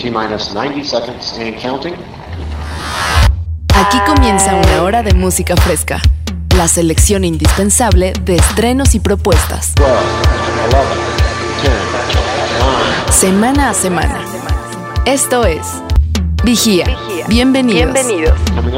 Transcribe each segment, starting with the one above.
T-minus 90 seconds and counting. Aquí comienza una hora de música fresca. La selección indispensable de estrenos y propuestas. 12, 11, 10, 9. Semana a semana. Esto es Vigía. Bienvenidos. Coming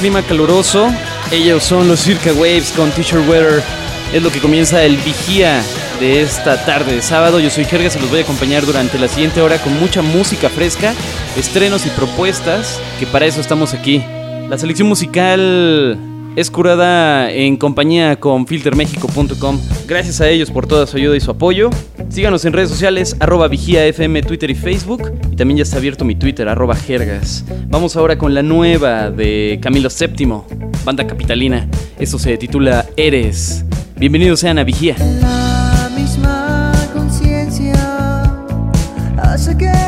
clima caluroso. Ellos son los Circa Waves con T-shirt Weather. Es lo que comienza el vigía de esta tarde de sábado. Yo soy Jerga, se los voy a acompañar durante la siguiente hora con mucha música fresca, estrenos y propuestas, que para eso estamos aquí. La selección musical es curada en compañía con filtermexico.com. Gracias a ellos por toda su ayuda y su apoyo. Síganos en redes sociales, arroba vigía FM, Twitter y Facebook. Y también ya está abierto mi Twitter, arroba jergas. Vamos ahora con la nueva de Camilo VII, banda capitalina. Esto se titula Eres. Bienvenidos sean a Vigía. La misma conciencia hace que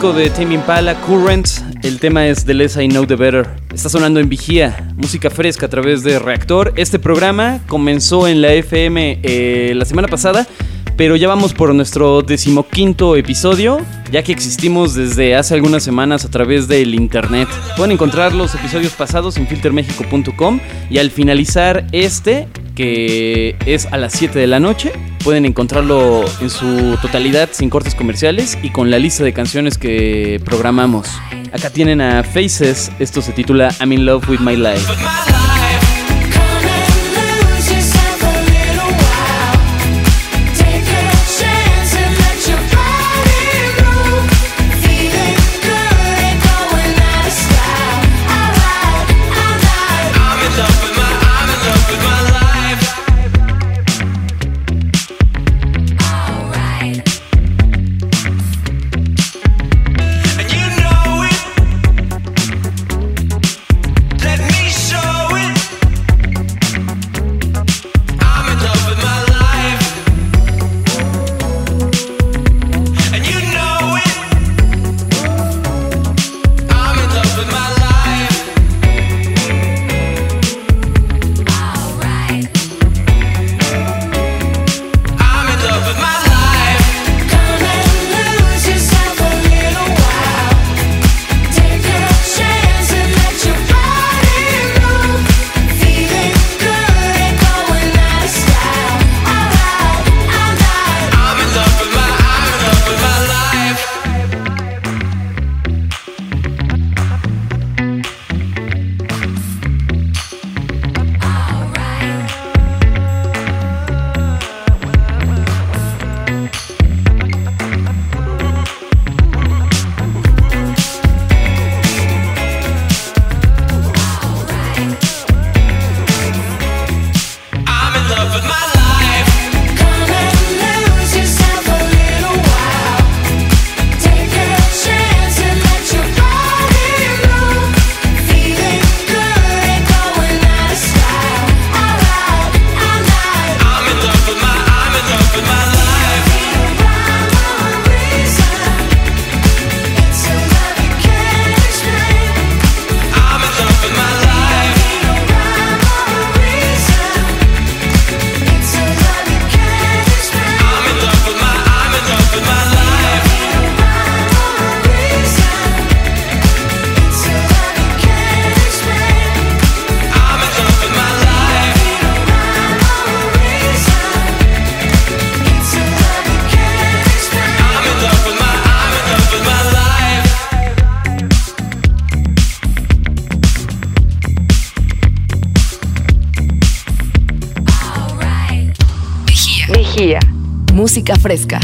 disco de Tame Impala, Current. El tema es The Less I Know The Better. Está sonando en vigía, música fresca a través de Reactor. Este programa comenzó en la FM eh, la semana pasada, pero ya vamos por nuestro decimoquinto episodio, ya que existimos desde hace algunas semanas a través del internet. Pueden encontrar los episodios pasados en filtermexico.com y al finalizar este, que es a las 7 de la noche, Pueden encontrarlo en su totalidad sin cortes comerciales y con la lista de canciones que programamos. Acá tienen a Faces, esto se titula I'm in love with my life. Fresca.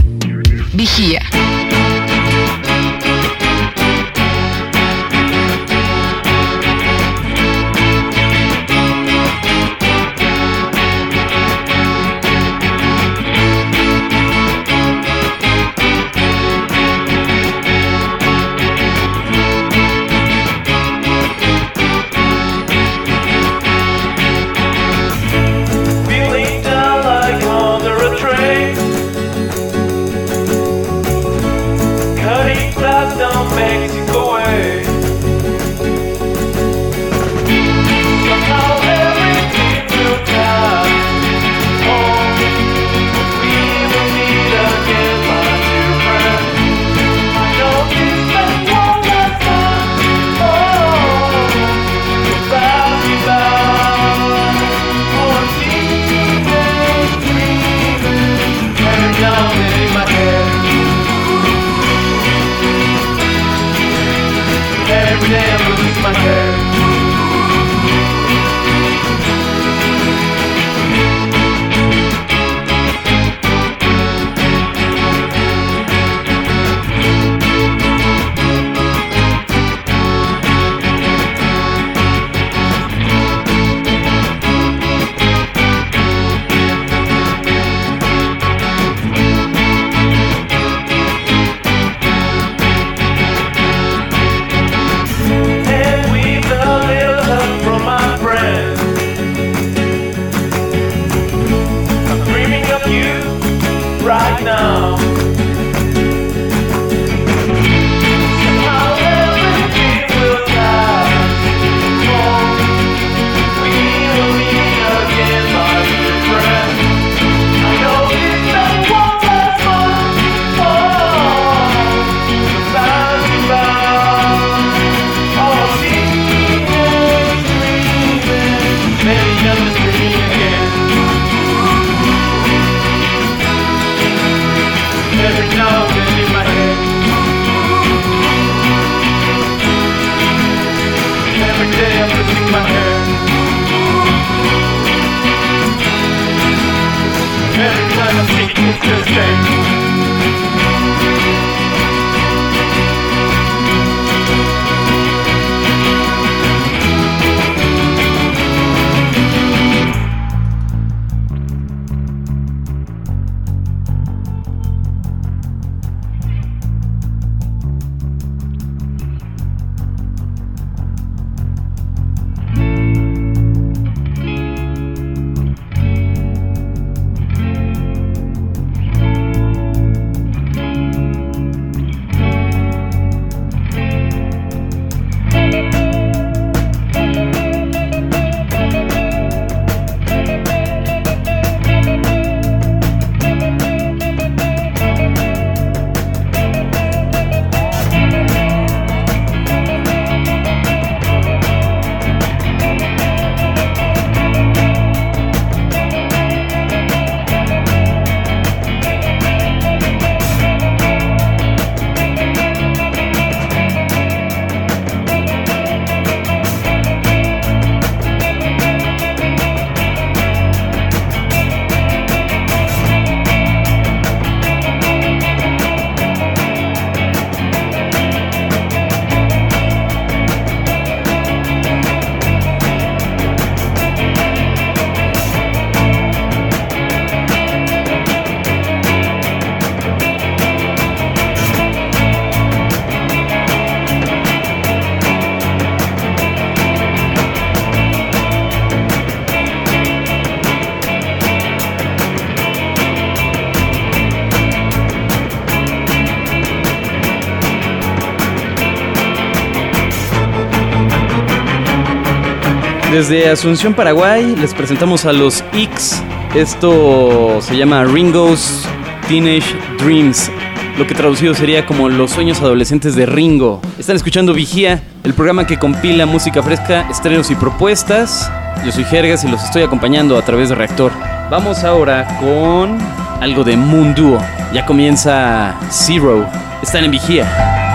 Desde Asunción, Paraguay, les presentamos a los X. Esto se llama Ringo's Teenage Dreams, lo que traducido sería como los sueños adolescentes de Ringo. Están escuchando Vigía, el programa que compila música fresca, estrenos y propuestas. Yo soy Jergas y los estoy acompañando a través de Reactor. Vamos ahora con algo de Moon Duo. Ya comienza Zero. Están en Vigía.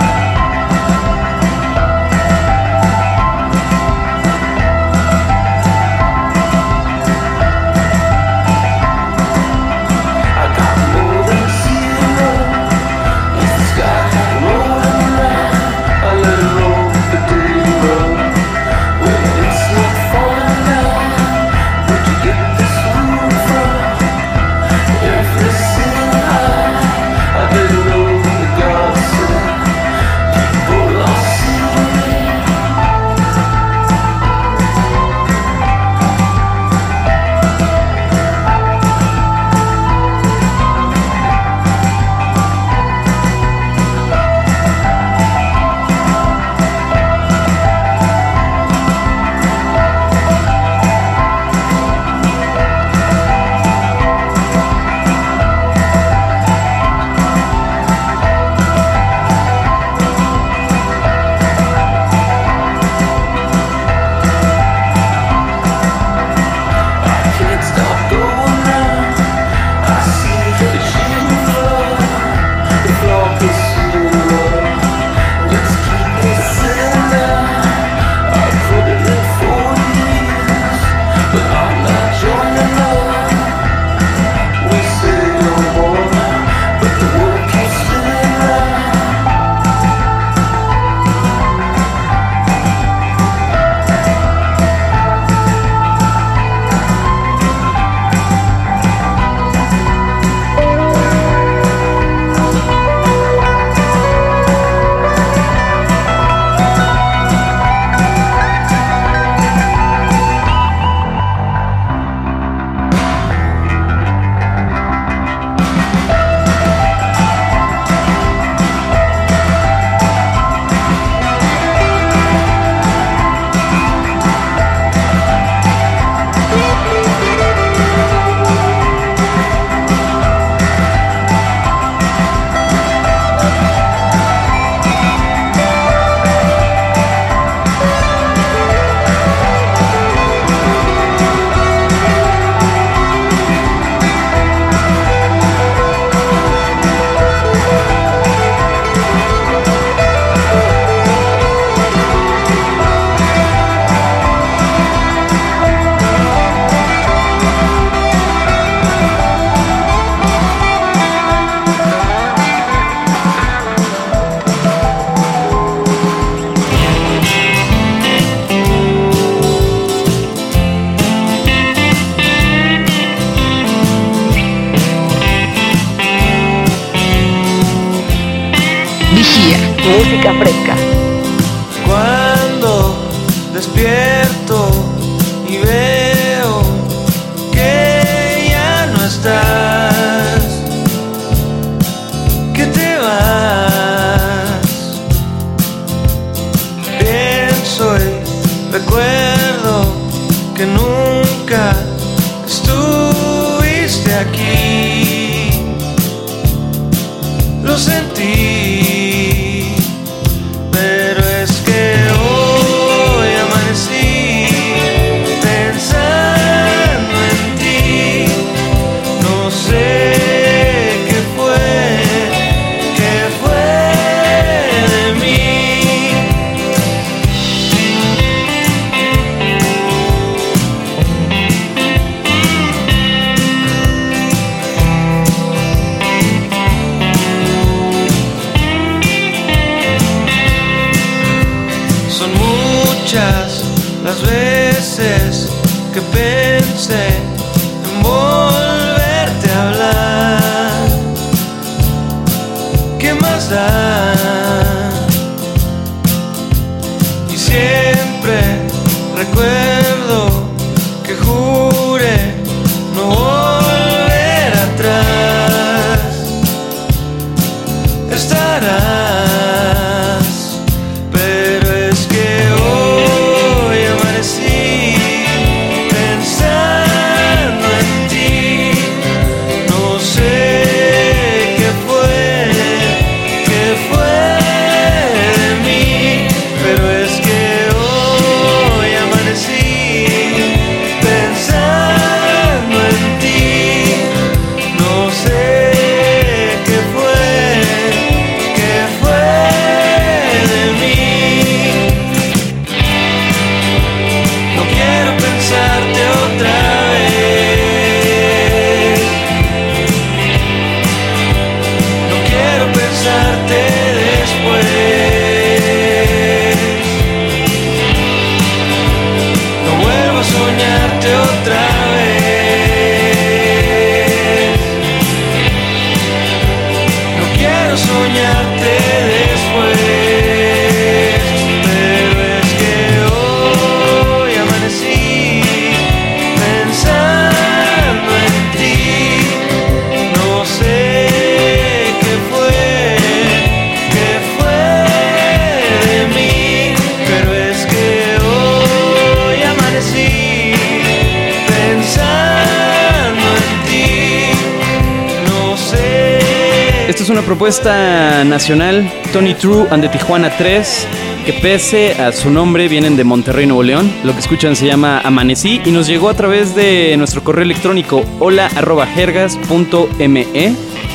Nacional, Tony True and the Tijuana 3, que pese a su nombre vienen de Monterrey, Nuevo León. Lo que escuchan se llama Amanecí y nos llegó a través de nuestro correo electrónico hola jergas.me.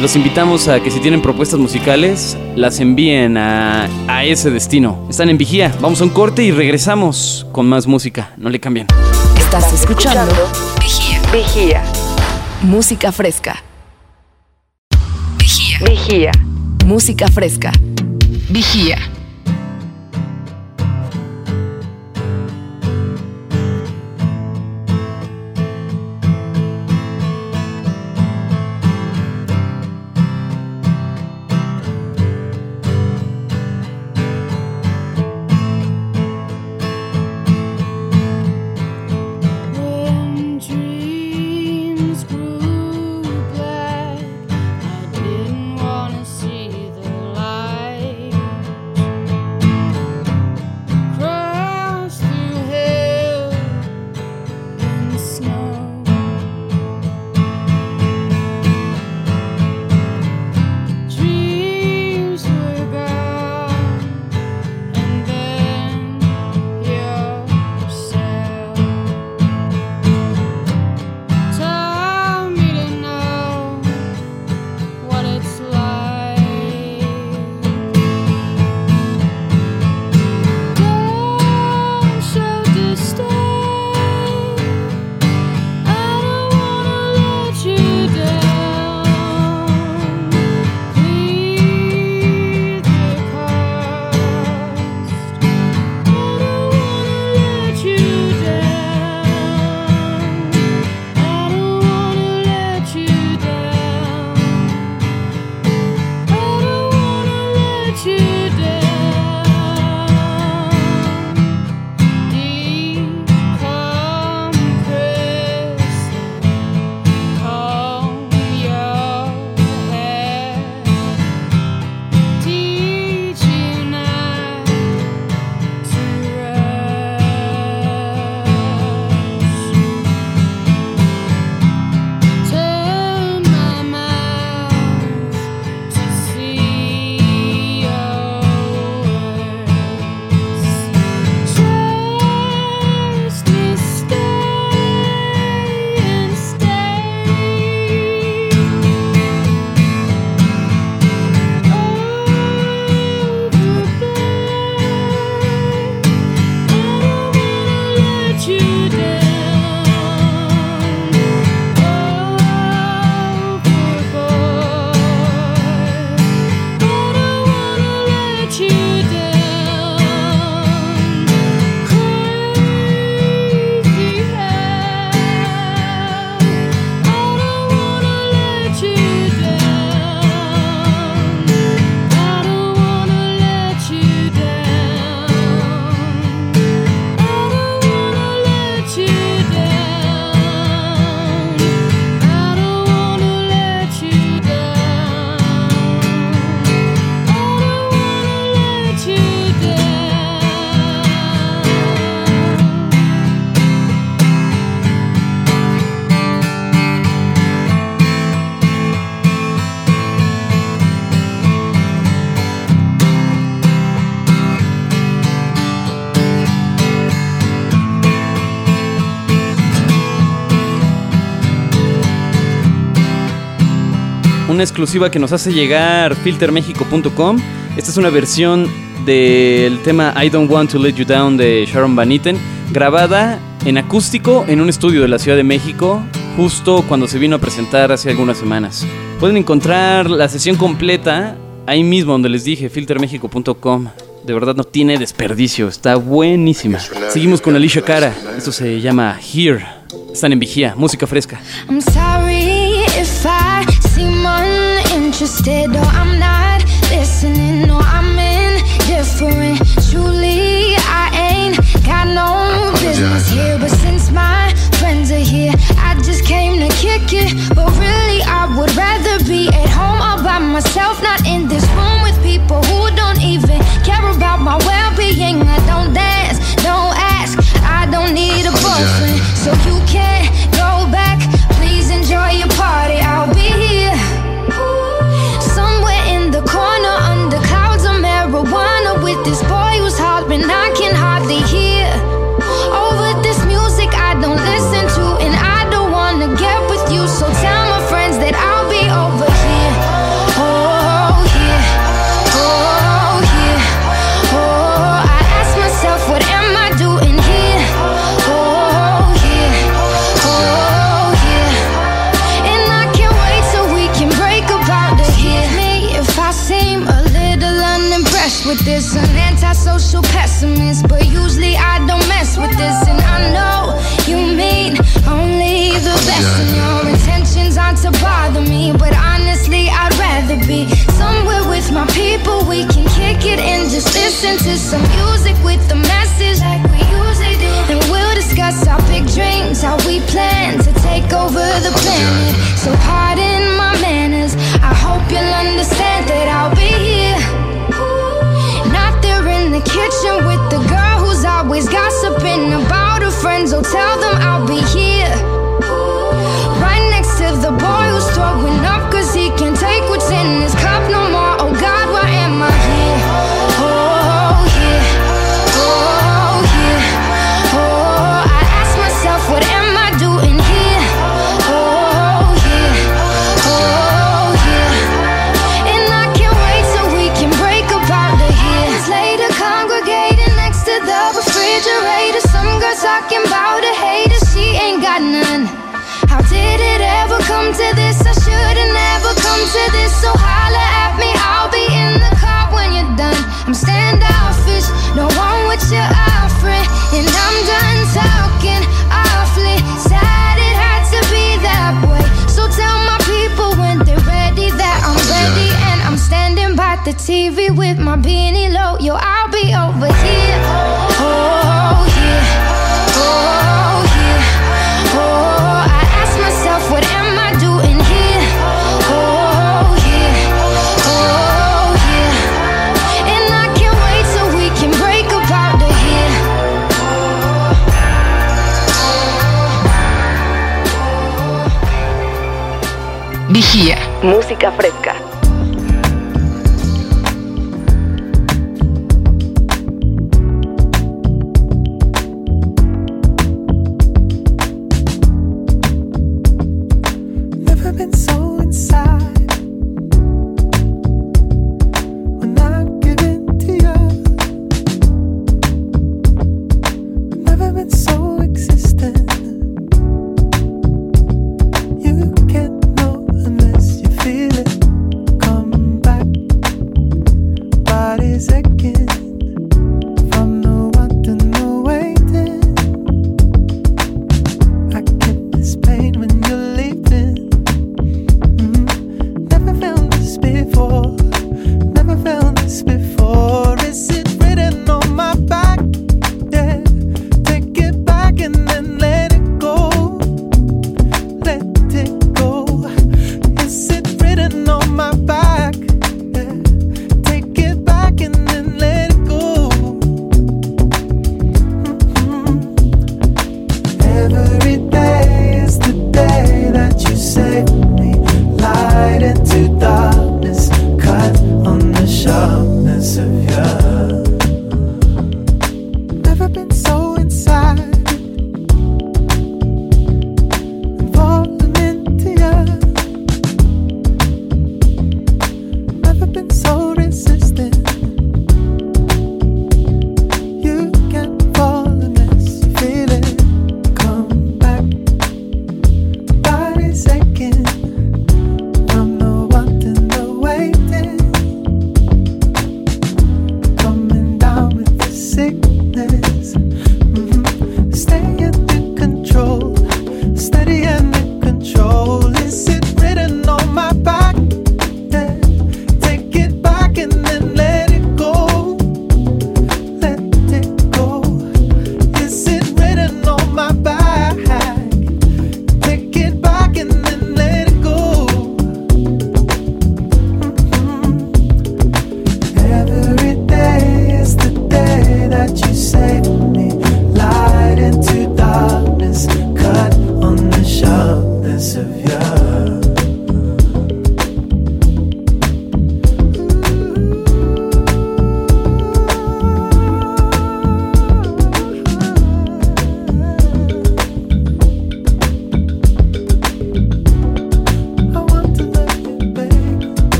Los invitamos a que si tienen propuestas musicales, las envíen a, a ese destino. Están en vigía, vamos a un corte y regresamos con más música. No le cambien. Estás escuchando Vigía. Vigía. Música fresca. Vigía. Vigía. Música fresca. Vigía una exclusiva que nos hace llegar filtermexico.com. Esta es una versión del tema I Don't Want to Let You Down de Sharon Van Etten, grabada en acústico en un estudio de la Ciudad de México, justo cuando se vino a presentar hace algunas semanas. Pueden encontrar la sesión completa ahí mismo donde les dije, filtermexico.com. De verdad no tiene desperdicio, está buenísima. Seguimos con Alicia Cara, esto se llama Here. Están en vigía, música fresca. I'm sorry uninterested or oh, I'm not listening or I'm indifferent. Truly, I ain't got no business here. But since my friends are here, I just came to kick it. But really, I would rather be at home all by myself, not in this room with people who don't even care about my well being. I don't dance, don't ask, I don't need a boyfriend. So you can't just listen to some music with the message like we usually do, and we'll discuss our big dreams, how we plan to take over the planet. So pardon my manners. I hope you'll understand that I'll be here. Not there in the kitchen with the girl who's always gossiping about her friends. Oh, tell them I'll be here. Música fresca.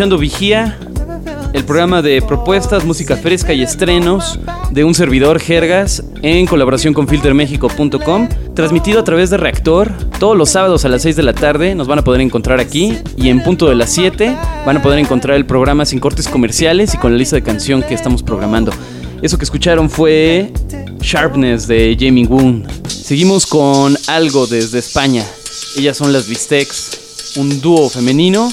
escuchando Vigía, el programa de propuestas, música fresca y estrenos de un servidor Jergas en colaboración con filtermexico.com, transmitido a través de Reactor. Todos los sábados a las 6 de la tarde nos van a poder encontrar aquí y en punto de las 7 van a poder encontrar el programa sin cortes comerciales y con la lista de canción que estamos programando. Eso que escucharon fue Sharpness de Jamie Woon. Seguimos con algo desde España. Ellas son las Bistecs, un dúo femenino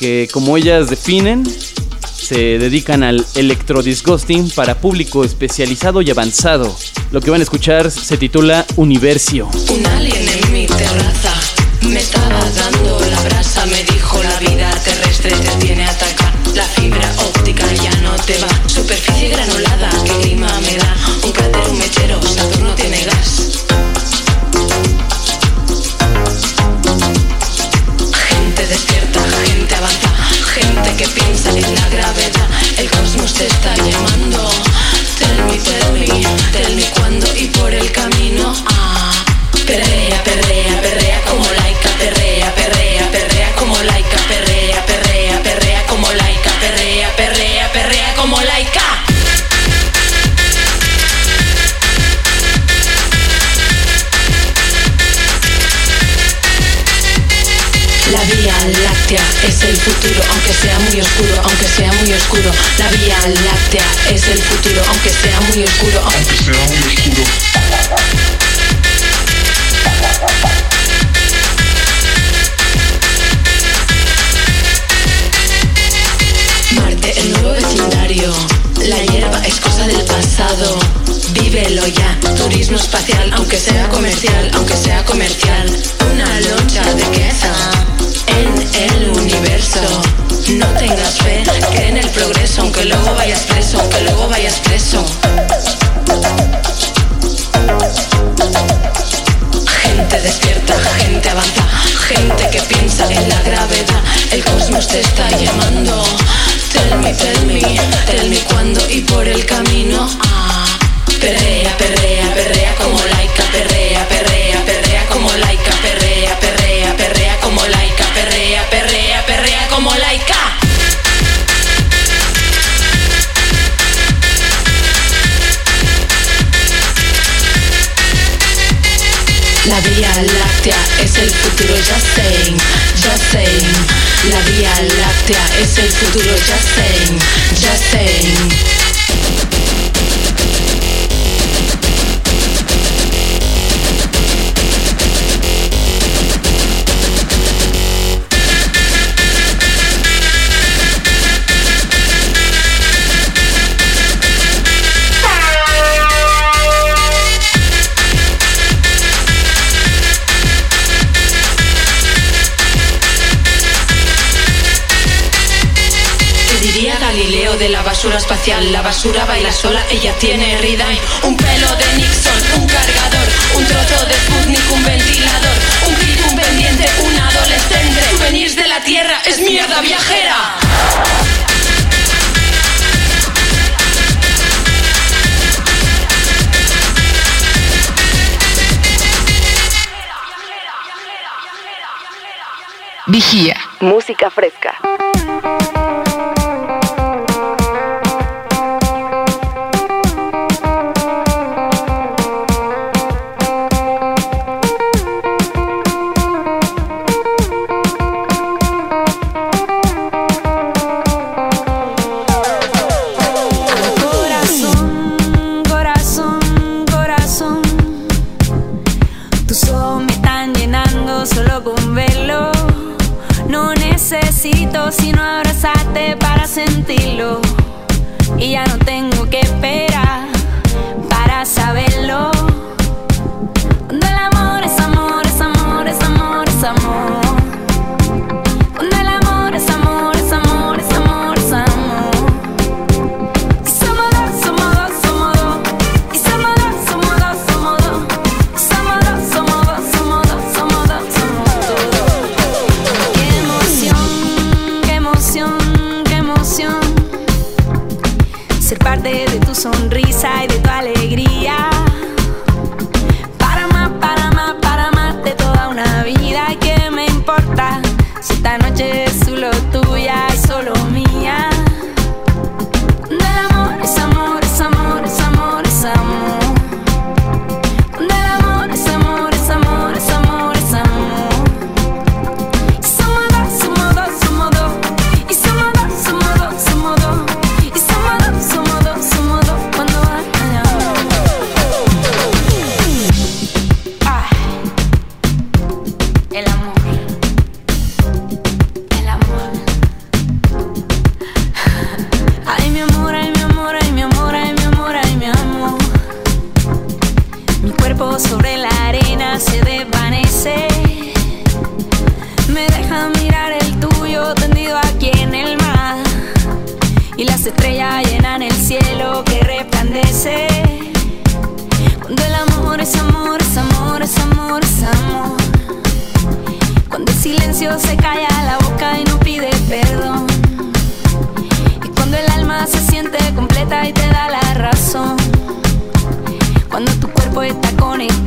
que como ellas definen, se dedican al electrodisgusting para público especializado y avanzado. Lo que van a escuchar se titula Universio. Un alien en mi terraza me estaba dando la brasa, me La basura baila sola, ella tiene Ridine, un pelo de Nixon, un cargador, un trozo de Sputnik, un ventilador, un kit, un pendiente, un adolescente, souvenirs de la tierra, es mierda viajera. Vigía. Música fresca.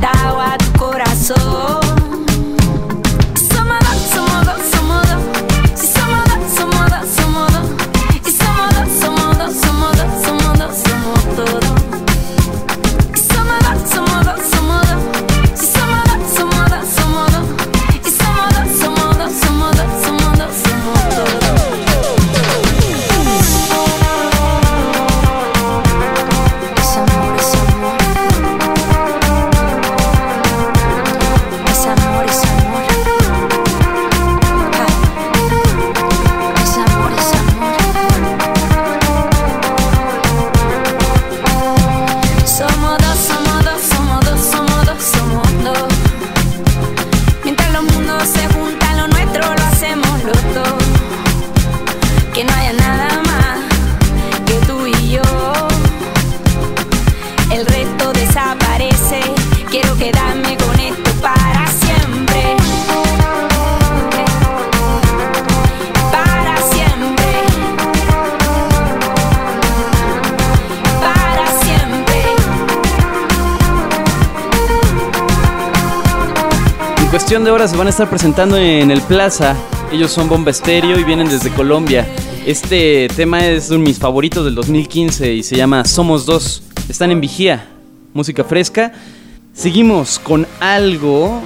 Conectado a tu corazón. Van a estar presentando en el Plaza. Ellos son Bomba Estéreo y vienen desde Colombia. Este tema es de mis favoritos del 2015 y se llama Somos Dos. Están en vigía, música fresca. Seguimos con algo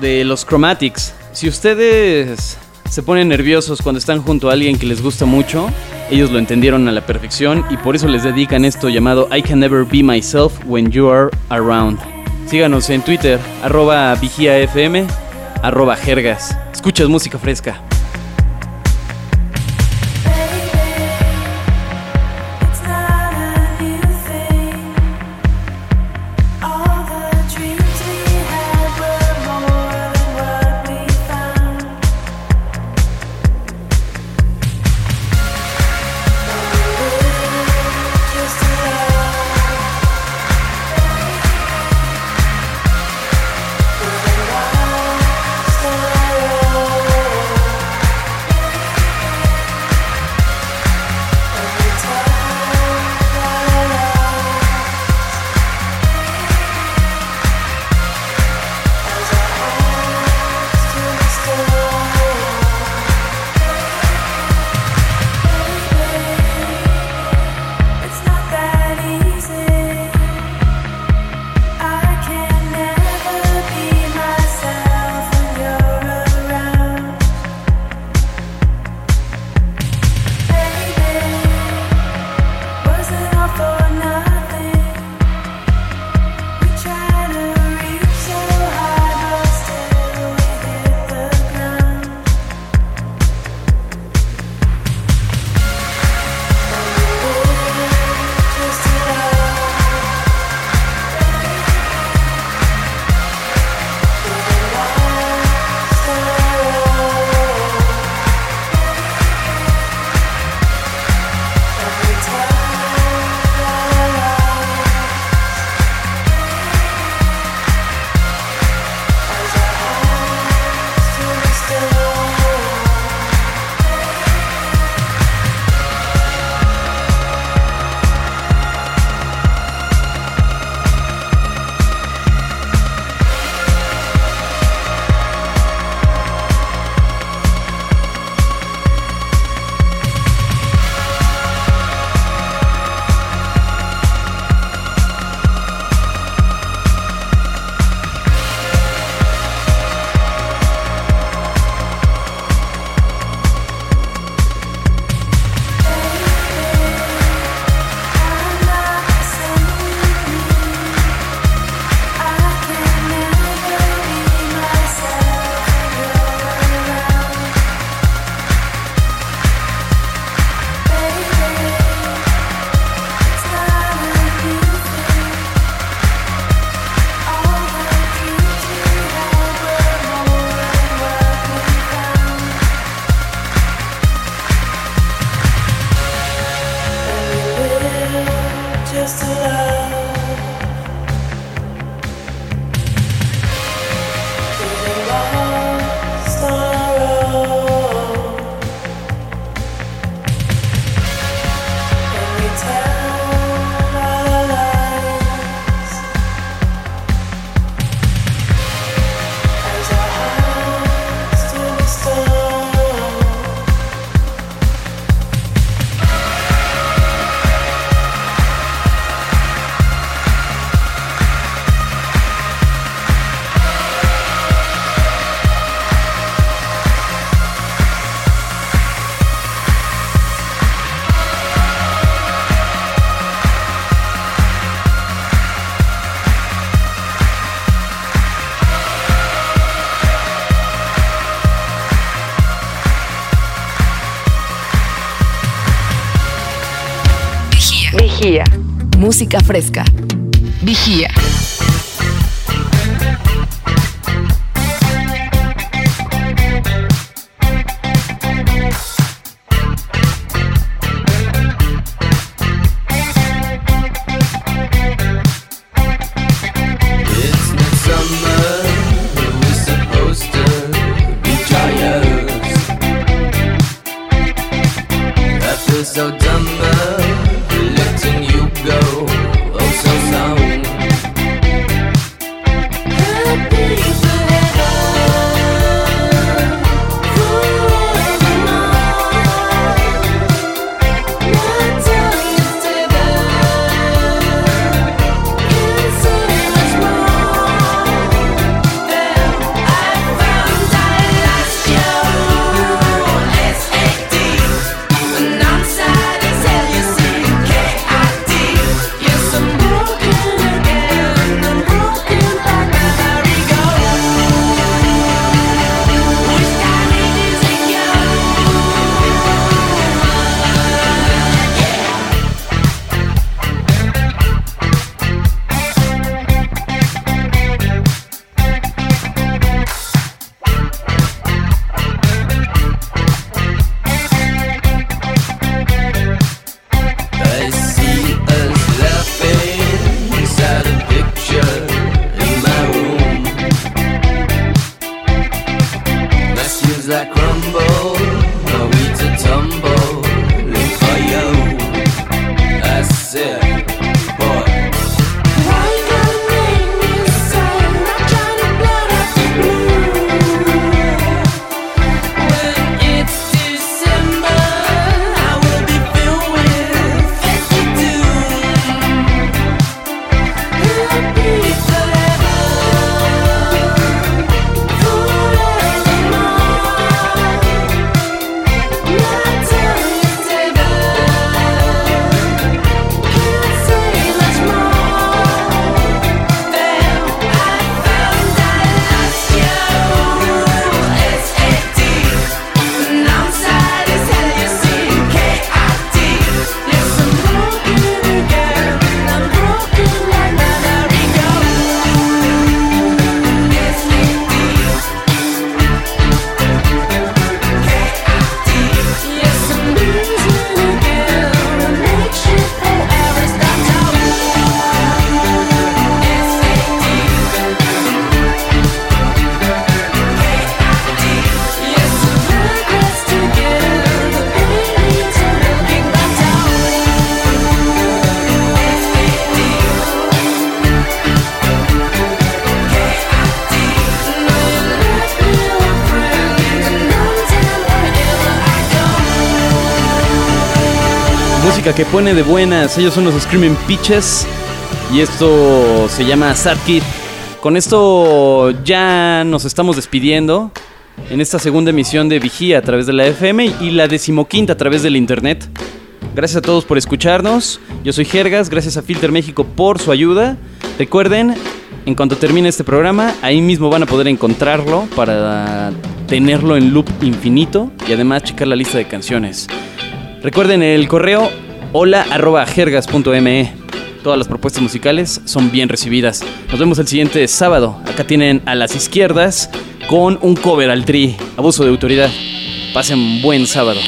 de los Chromatics. Si ustedes se ponen nerviosos cuando están junto a alguien que les gusta mucho, ellos lo entendieron a la perfección y por eso les dedican esto llamado I Can Never Be Myself When You Are Around. Síganos en Twitter, arroba vigiafm, arroba jergas. Escuchas música fresca. Música fresca. Vigía. Que pone de buenas. Ellos son los Screaming Pitches. Y esto se llama Sad Kid. Con esto ya nos estamos despidiendo. En esta segunda emisión de Vigía a través de la FM y la decimoquinta a través del internet. Gracias a todos por escucharnos. Yo soy Jergas, gracias a Filter México por su ayuda. Recuerden, en cuanto termine este programa, ahí mismo van a poder encontrarlo para tenerlo en loop infinito y además checar la lista de canciones. Recuerden el correo hola arroba jergas.me. Todas las propuestas musicales son bien recibidas. Nos vemos el siguiente sábado. Acá tienen a las izquierdas con un cover al tri. Abuso de autoridad. Pasen buen sábado.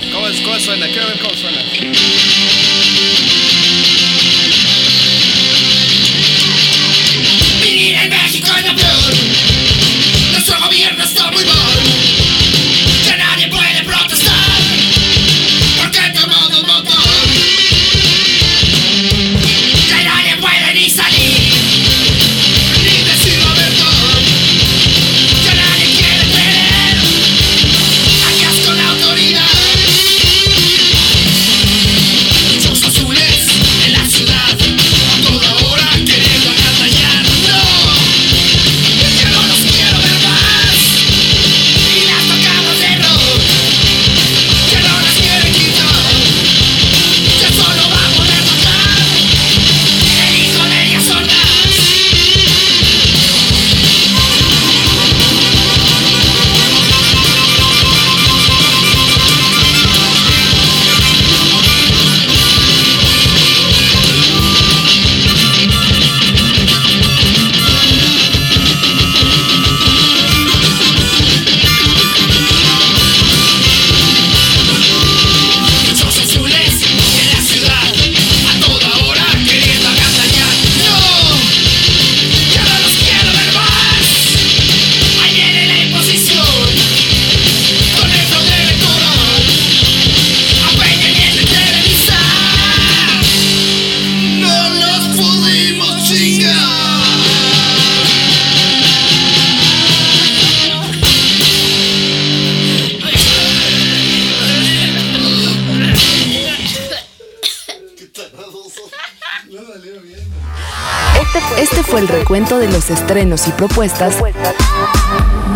De los estrenos y propuestas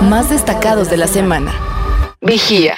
más destacados de la semana. Vigía.